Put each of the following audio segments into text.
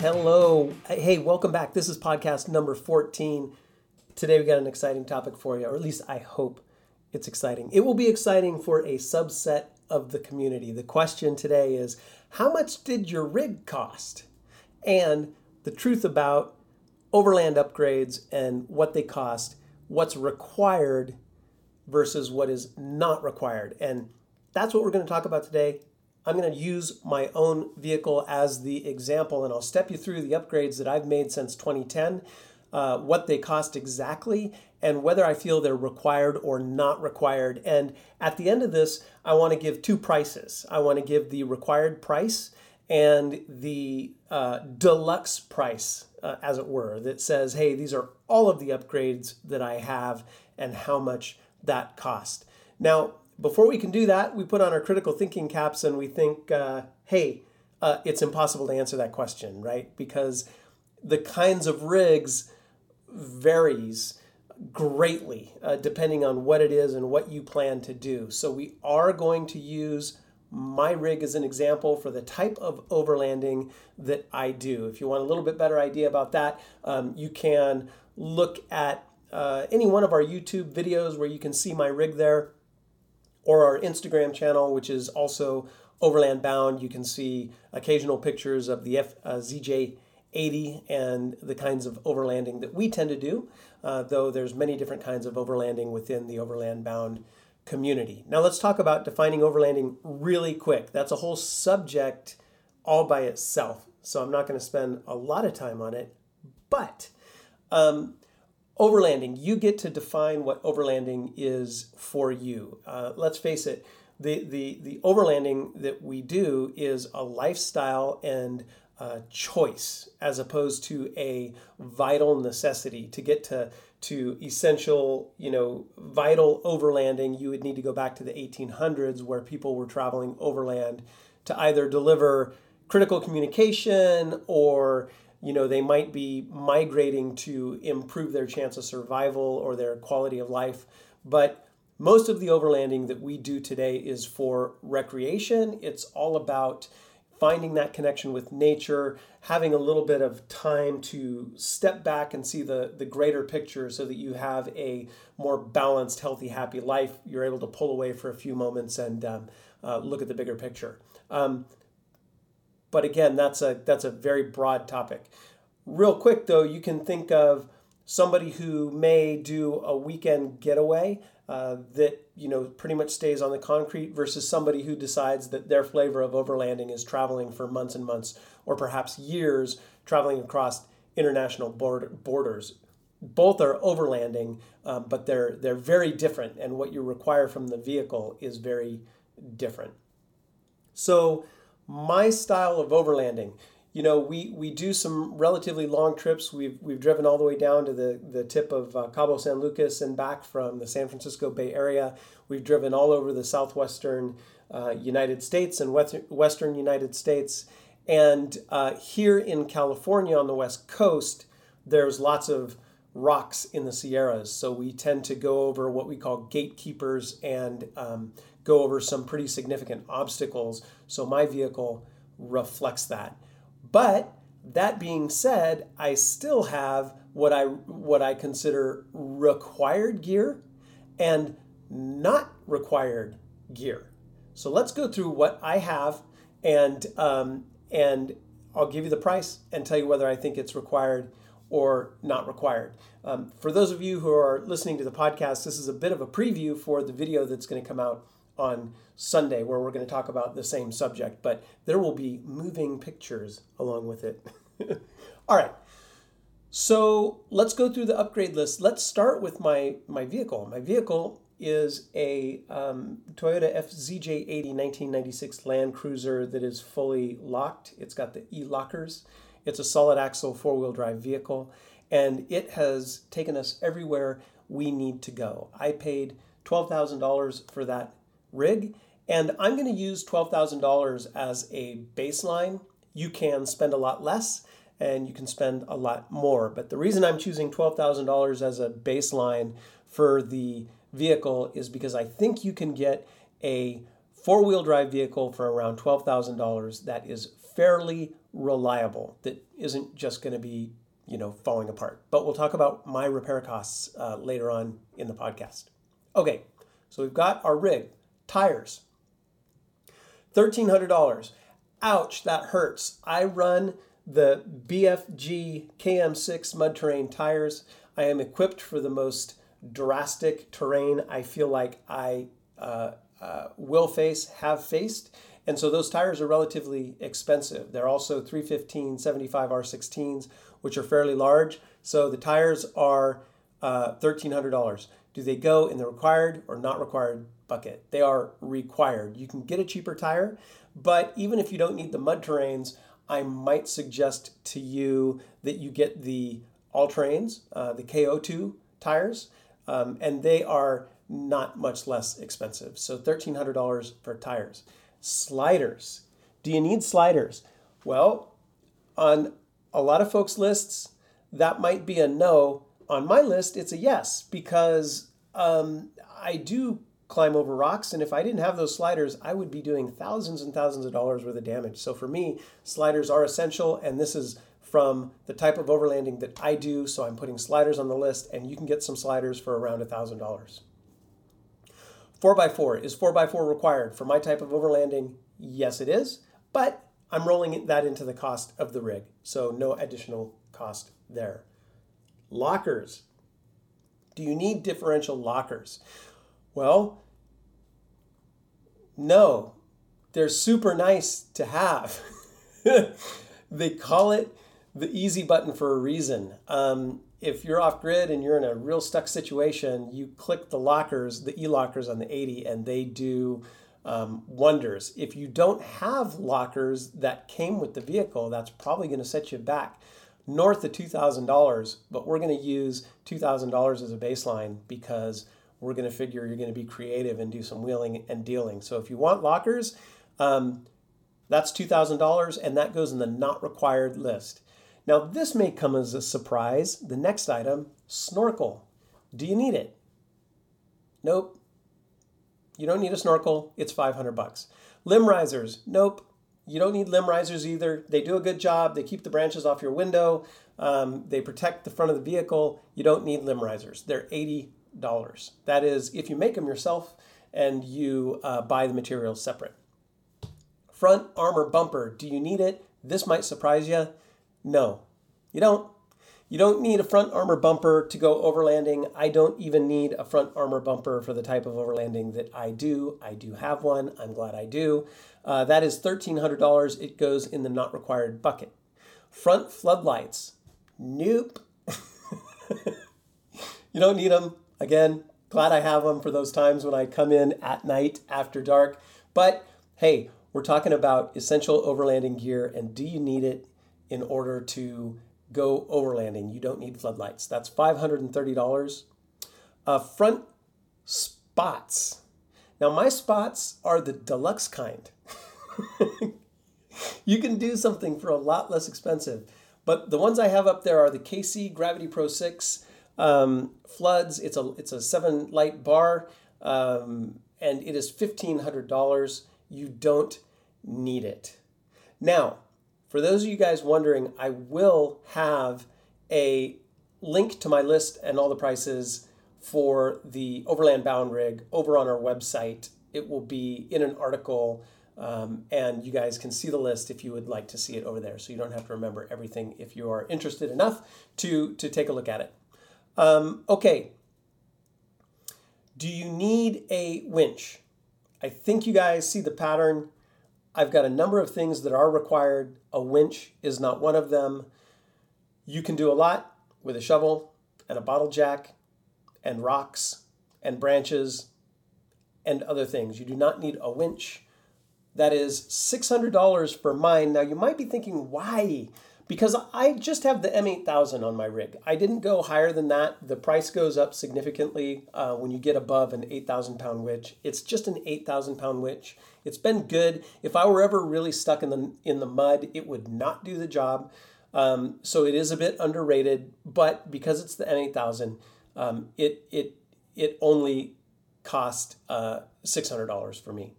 Hello. Hey, welcome back. This is podcast number 14. Today we got an exciting topic for you, or at least I hope it's exciting. It will be exciting for a subset of the community. The question today is how much did your rig cost? And the truth about overland upgrades and what they cost, what's required versus what is not required. And that's what we're going to talk about today. I'm going to use my own vehicle as the example, and I'll step you through the upgrades that I've made since 2010, uh, what they cost exactly, and whether I feel they're required or not required. And at the end of this, I want to give two prices. I want to give the required price and the uh, deluxe price, uh, as it were, that says, hey, these are all of the upgrades that I have and how much that cost. Now, before we can do that, we put on our critical thinking caps and we think, uh, hey, uh, it's impossible to answer that question, right? Because the kinds of rigs varies greatly uh, depending on what it is and what you plan to do. So we are going to use my rig as an example for the type of overlanding that I do. If you want a little bit better idea about that, um, you can look at uh, any one of our YouTube videos where you can see my rig there or our Instagram channel, which is also Overland Bound. You can see occasional pictures of the F, uh, ZJ80 and the kinds of overlanding that we tend to do, uh, though there's many different kinds of overlanding within the Overland Bound community. Now let's talk about defining overlanding really quick. That's a whole subject all by itself, so I'm not going to spend a lot of time on it, but um, overlanding, you get to define what overlanding is for you. Uh, let's face it, the, the, the overlanding that we do is a lifestyle and a choice as opposed to a vital necessity to get to to essential you know vital overlanding you would need to go back to the 1800s where people were traveling overland to either deliver critical communication or you know they might be migrating to improve their chance of survival or their quality of life. But most of the overlanding that we do today is for recreation. It's all about finding that connection with nature having a little bit of time to step back and see the, the greater picture so that you have a more balanced healthy happy life. You're able to pull away for a few moments and um, uh, look at the bigger picture. Um, but again, that's a that's a very broad topic. Real quick though, you can think of somebody who may do a weekend getaway uh, that you know pretty much stays on the concrete versus somebody who decides that their flavor of overlanding is traveling for months and months or perhaps years traveling across international border, borders both are overlanding um, but they're they're very different and what you require from the vehicle is very different so my style of overlanding. You know, we, we do some relatively long trips. We've, we've driven all the way down to the, the tip of uh, Cabo San Lucas and back from the San Francisco Bay Area. We've driven all over the southwestern uh, United States and western, western United States. And uh, here in California on the west coast, there's lots of rocks in the Sierras. So we tend to go over what we call gatekeepers and um, go over some pretty significant obstacles. So my vehicle reflects that. But that being said, I still have what I what I consider required gear and not required gear. So let's go through what I have and um, and I'll give you the price and tell you whether I think it's required or not required. Um, for those of you who are listening to the podcast, this is a bit of a preview for the video that's going to come out on Sunday where we're going to talk about the same subject, but there will be moving pictures along with it. All right. So let's go through the upgrade list. Let's start with my, my vehicle. My vehicle is a um, Toyota FZJ80 1996 Land Cruiser that is fully locked. It's got the e-lockers. It's a solid axle four wheel drive vehicle, and it has taken us everywhere we need to go. I paid $12,000 for that rig. And I'm going to use $12,000 as a baseline. You can spend a lot less and you can spend a lot more. But the reason I'm choosing $12,000 as a baseline for the vehicle is because I think you can get a four wheel drive vehicle for around $12,000 that is fairly reliable, that isn't just going to be, you know, falling apart. But we'll talk about my repair costs uh, later on in the podcast. Okay, so we've got our rig, tires, $1,300. Ouch, that hurts. I run the BFG KM6 mud terrain tires. I am equipped for the most drastic terrain I feel like I uh, uh, will face, have faced. And so those tires are relatively expensive. They're also 315 75 R16s, which are fairly large. So the tires are uh, $1,300. Do they go in the required or not required bucket? They are required. You can get a cheaper tire, but even if you don't need the mud terrains, I might suggest to you that you get the all terrains, uh, the KO2 tires, um, and they are not much less expensive. So $1,300 for tires. Sliders. Do you need sliders? Well, on a lot of folks' lists, that might be a no. On my list, it's a yes because um, I do climb over rocks, and if I didn't have those sliders, I would be doing thousands and thousands of dollars worth of damage. So for me, sliders are essential, and this is from the type of overlanding that I do. So I'm putting sliders on the list, and you can get some sliders for around a thousand dollars. 4x4. Is 4x4 required for my type of overlanding? Yes, it is, but I'm rolling that into the cost of the rig, so no additional cost there. Lockers. Do you need differential lockers? Well, no. They're super nice to have. they call it the easy button for a reason. Um, if you're off grid and you're in a real stuck situation, you click the lockers, the e lockers on the 80, and they do um, wonders. If you don't have lockers that came with the vehicle, that's probably going to set you back north of $2,000, but we're going to use $2,000 as a baseline because we're going to figure you're going to be creative and do some wheeling and dealing. So if you want lockers, um, that's $2,000 and that goes in the not required list. Now, this may come as a surprise. The next item snorkel. Do you need it? Nope. You don't need a snorkel. It's 500 bucks. Limb risers. Nope. You don't need limb risers either. They do a good job. They keep the branches off your window. Um, they protect the front of the vehicle. You don't need limb risers. They're $80. That is, if you make them yourself and you uh, buy the materials separate. Front armor bumper. Do you need it? This might surprise you. No, you don't. You don't need a front armor bumper to go overlanding. I don't even need a front armor bumper for the type of overlanding that I do. I do have one. I'm glad I do. Uh, that is $1,300. It goes in the not required bucket. Front floodlights. Nope. you don't need them. Again, glad I have them for those times when I come in at night after dark. But hey, we're talking about essential overlanding gear, and do you need it? in order to go overlanding. You don't need floodlights. That's $530. Uh, front spots. Now, my spots are the deluxe kind. you can do something for a lot less expensive. But the ones I have up there are the KC Gravity Pro 6 um, floods. It's a, it's a seven light bar um, and it is $1,500. You don't need it. Now, for those of you guys wondering, I will have a link to my list and all the prices for the Overland Bound rig over on our website. It will be in an article, um, and you guys can see the list if you would like to see it over there. So you don't have to remember everything if you are interested enough to, to take a look at it. Um, okay. Do you need a winch? I think you guys see the pattern. I've got a number of things that are required. A winch is not one of them. You can do a lot with a shovel and a bottle jack and rocks and branches and other things. You do not need a winch. That is $600 for mine. Now you might be thinking, why? Because I just have the M8000 on my rig. I didn't go higher than that. The price goes up significantly uh, when you get above an 8,000 pound winch. It's just an 8,000 pound winch. It's been good. If I were ever really stuck in the in the mud, it would not do the job. Um, so it is a bit underrated, but because it's the M8000, um, it it it only cost uh, $600 for me.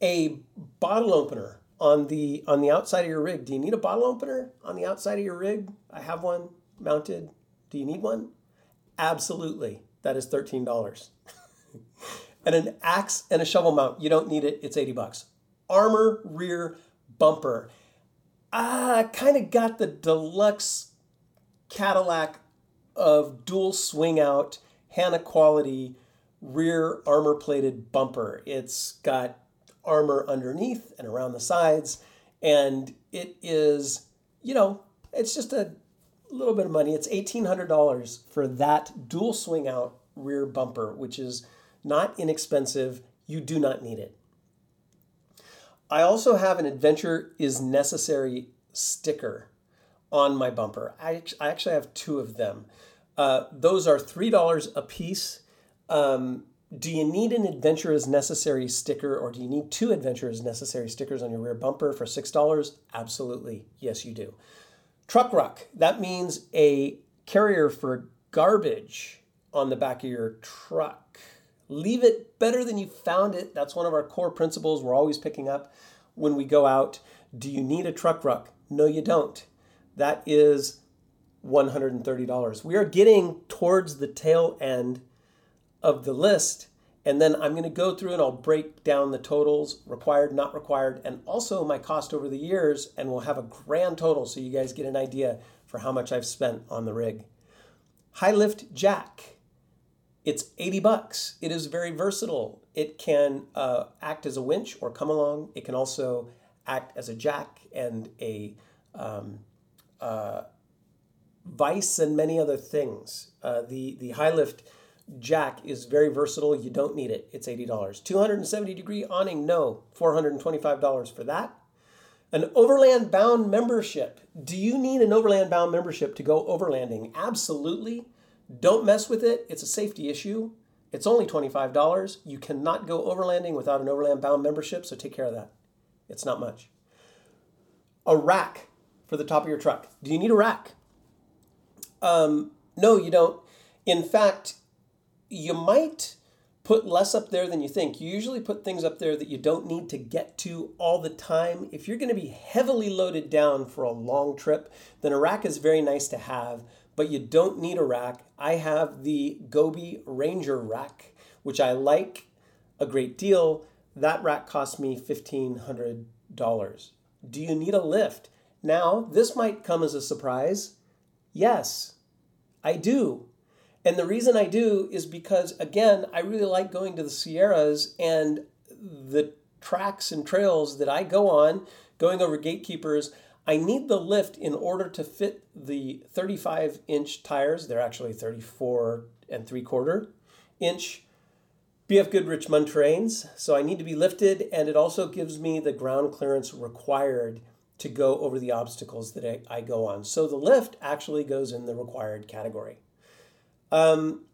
A bottle opener on the on the outside of your rig. Do you need a bottle opener on the outside of your rig? I have one mounted. Do you need one? Absolutely. That is $13. and an axe and a shovel mount, you don't need it. It's 80 bucks. Armor rear bumper. I kind of got the deluxe Cadillac of dual swing out, Hannah quality rear armor plated bumper. It's got armor underneath and around the sides, and it is, you know, it's just a little bit of money. It's $1,800 for that dual swing out rear bumper, which is not inexpensive. You do not need it. I also have an adventure is necessary sticker on my bumper. I, I actually have two of them. Uh, those are $3 a piece. Um, do you need an adventure is necessary sticker or do you need two adventure is necessary stickers on your rear bumper for $6? Absolutely. Yes, you do. Truck ruck, that means a carrier for garbage on the back of your truck. Leave it better than you found it. That's one of our core principles we're always picking up when we go out. Do you need a truck ruck? No, you don't. That is $130. We are getting towards the tail end of the list. And then I'm going to go through and I'll break down the totals required, not required, and also my cost over the years. And we'll have a grand total so you guys get an idea for how much I've spent on the rig. High lift jack. It's 80 bucks. It is very versatile. It can uh, act as a winch or come along. It can also act as a jack and a um, uh, vice and many other things. Uh, the the high lift jack is very versatile. You don't need it. It's $80. 270 degree awning, no. $425 for that. An overland bound membership. Do you need an overland bound membership to go overlanding? Absolutely. Don't mess with it. It's a safety issue. It's only $25. You cannot go overlanding without an overland bound membership, so take care of that. It's not much. A rack for the top of your truck. Do you need a rack? Um, no, you don't. In fact, you might put less up there than you think. You usually put things up there that you don't need to get to all the time. If you're going to be heavily loaded down for a long trip, then a rack is very nice to have, but you don't need a rack. I have the Gobi Ranger rack, which I like a great deal. That rack cost me $1,500. Do you need a lift? Now, this might come as a surprise. Yes, I do. And the reason I do is because, again, I really like going to the Sierras and the tracks and trails that I go on, going over gatekeepers. I need the lift in order to fit the 35 inch tires. They're actually 34 and three quarter inch BF Goodrich Terrains. So I need to be lifted, and it also gives me the ground clearance required to go over the obstacles that I, I go on. So the lift actually goes in the required category. Um,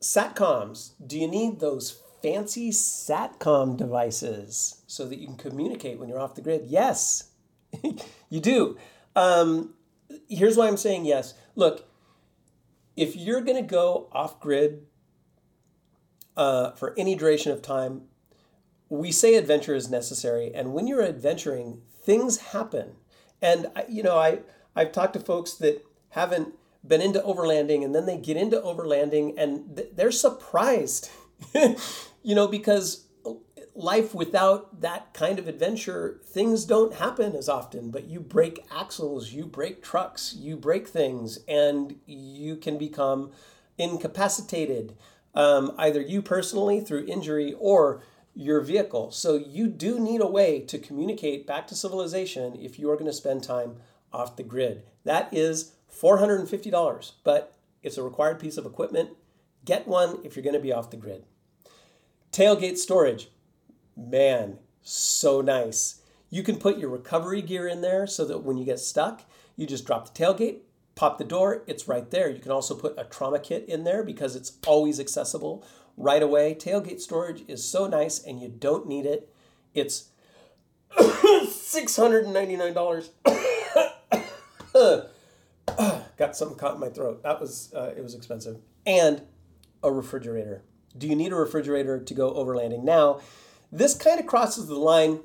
satcoms. Do you need those fancy satcom devices so that you can communicate when you're off the grid? Yes, you do. Um, here's why I'm saying yes. Look, if you're going to go off grid uh, for any duration of time, we say adventure is necessary. And when you're adventuring, things happen. And, you know, I, I've talked to folks that haven't been into overlanding and then they get into overlanding and th- they're surprised, you know, because life without that kind of adventure, things don't happen as often, but you break axles, you break trucks, you break things, and you can become incapacitated, um, either you personally through injury or your vehicle. So you do need a way to communicate back to civilization if you are going to spend time off the grid. That is $450, but it's a required piece of equipment. Get one if you're going to be off the grid. Tailgate storage. Man, so nice. You can put your recovery gear in there so that when you get stuck, you just drop the tailgate, pop the door, it's right there. You can also put a trauma kit in there because it's always accessible right away. Tailgate storage is so nice and you don't need it. It's $699. got something caught in my throat. That was uh, it was expensive. And a refrigerator. Do you need a refrigerator to go overlanding? Now, this kind of crosses the line.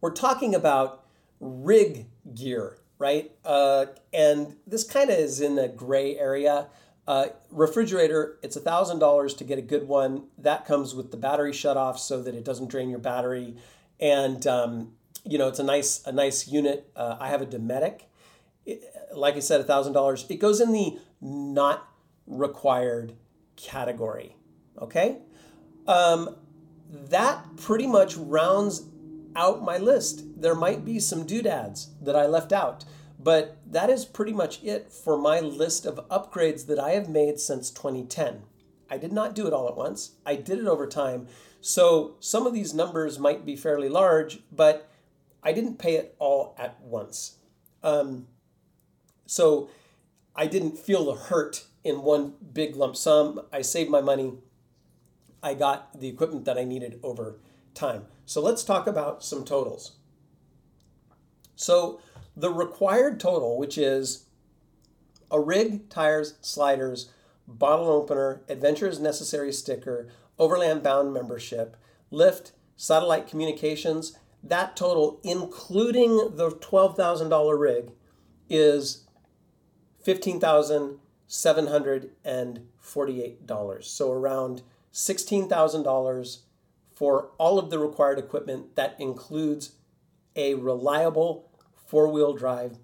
We're talking about rig gear, right? Uh, and this kind of is in the gray area. Uh, refrigerator, it's a thousand dollars to get a good one. That comes with the battery shut off so that it doesn't drain your battery, and um, you know it's a nice a nice unit. Uh, I have a Dometic, like I said, a thousand dollars. It goes in the not required category. Okay, um, that pretty much rounds out my list. There might be some doodads that I left out. But that is pretty much it for my list of upgrades that I have made since 2010. I did not do it all at once, I did it over time. So some of these numbers might be fairly large, but I didn't pay it all at once. Um, so I didn't feel the hurt in one big lump sum. I saved my money. I got the equipment that I needed over time. So let's talk about some totals. So the required total, which is a rig, tires, sliders, bottle opener, Adventures Necessary sticker, Overland Bound membership, lift, satellite communications, that total, including the $12,000 rig, is $15,748. So around $16,000 for all of the required equipment that includes a reliable four wheel drive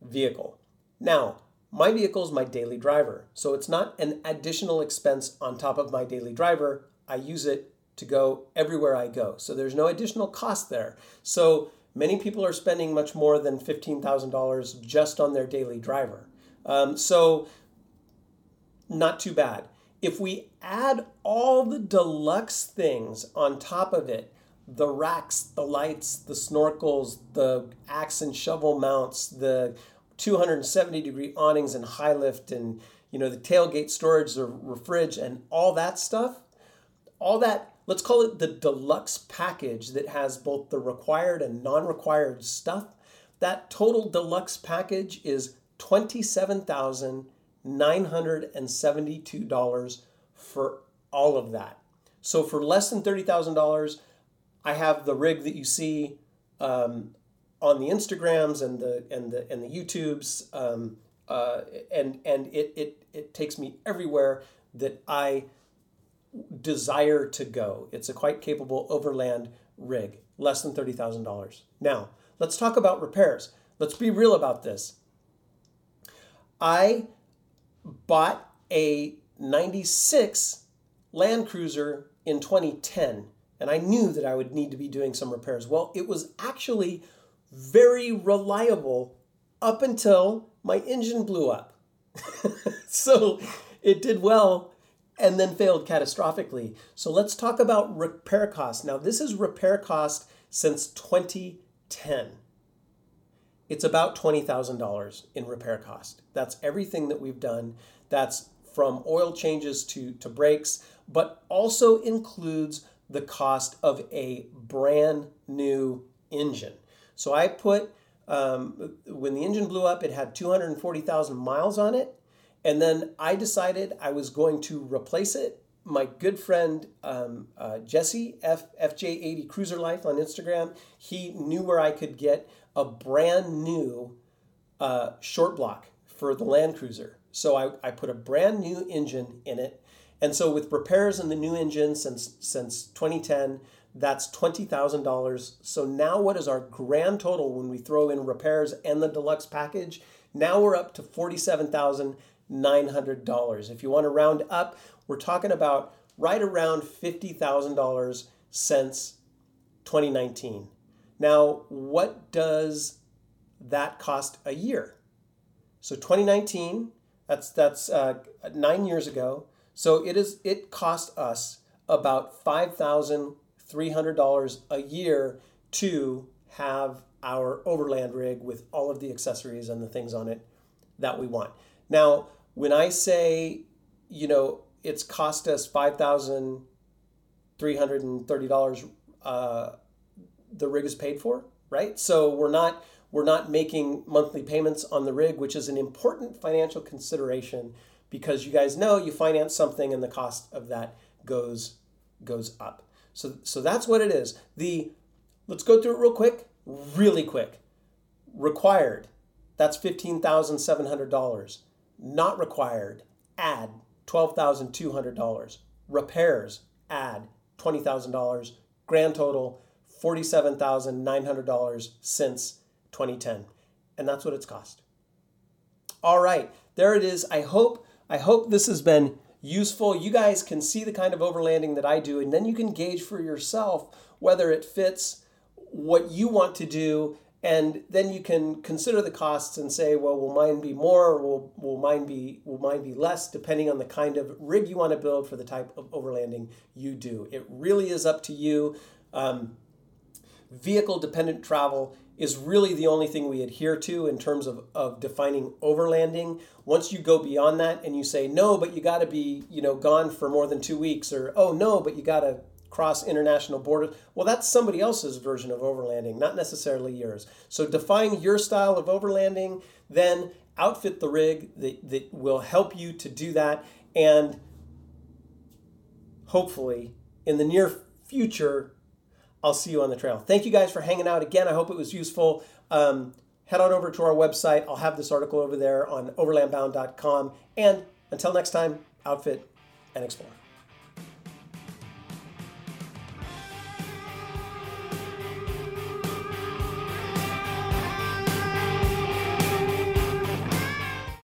vehicle. Now, my vehicle is my daily driver, so it's not an additional expense on top of my daily driver. I use it to go everywhere I go. So there's no additional cost there. So many people are spending much more than $15,000 just on their daily driver. Um, so, not too bad. If we add all the deluxe things on top of it, the racks, the lights, the snorkels, the axe and shovel mounts, the 270 degree awnings and high lift, and you know the tailgate storage, the refrig, and all that stuff. All that let's call it the deluxe package that has both the required and non-required stuff. That total deluxe package is twenty-seven thousand nine hundred and seventy-two dollars for all of that. So for less than thirty thousand dollars I have the rig that you see um, on the Instagrams and the and the and the YouTubes, um, uh, and and it, it it takes me everywhere that I desire to go. It's a quite capable overland rig, less than thirty thousand dollars. Now let's talk about repairs. Let's be real about this. I bought a 96 Land Cruiser in 2010 and I knew that I would need to be doing some repairs. Well, it was actually very reliable up until my engine blew up. so it did well and then failed catastrophically. So let's talk about repair costs. Now, this is repair cost since 2010. It's about $20,000 in repair cost. That's everything that we've done. That's from oil changes to, to brakes, but also includes the cost of a brand new engine. So I put, um, when the engine blew up, it had 240,000 miles on it. And then I decided I was going to replace it. My good friend um, uh, Jesse, F, FJ80 Cruiser Life on Instagram, he knew where I could get a brand new uh, short block for the Land Cruiser. So I, I put a brand new engine in it and so with repairs in the new engine since since 2010, that's $20,000. So now what is our grand total when we throw in repairs and the deluxe package? Now we're up to $47,900. If you want to round up, we're talking about right around $50,000 since 2019. Now, what does that cost a year? So 2019, that's that's uh, nine years ago. So it is it cost us about five thousand three hundred dollars a year to have our overland rig with all of the accessories and the things on it that we want. Now, when I say, you know, it's cost us five thousand three hundred and thirty dollars, uh, the rig is paid for, right? So we're not we're not making monthly payments on the rig, which is an important financial consideration because you guys know you finance something and the cost of that goes goes up. So, so that's what it is. The let's go through it real quick, really quick. Required, that's fifteen thousand seven hundred dollars. Not required, add twelve thousand two hundred dollars. Repairs, add twenty thousand dollars. Grand total forty-seven thousand nine hundred dollars since 2010, and that's what it's cost. All right, there it is. I hope I hope this has been useful. You guys can see the kind of overlanding that I do, and then you can gauge for yourself whether it fits what you want to do. And then you can consider the costs and say, well, will mine be more or will, will mine be will mine be less, depending on the kind of rig you want to build for the type of overlanding you do. It really is up to you. Um, vehicle dependent travel is really the only thing we adhere to in terms of, of defining overlanding. Once you go beyond that and you say, no, but you got to be, you know, gone for more than two weeks, or, oh, no, but you got to cross international borders, well, that's somebody else's version of overlanding, not necessarily yours. So define your style of overlanding, then outfit the rig that, that will help you to do that, and hopefully in the near future, I'll see you on the trail. Thank you guys for hanging out again. I hope it was useful. Um, head on over to our website. I'll have this article over there on overlandbound.com. And until next time, outfit and explore.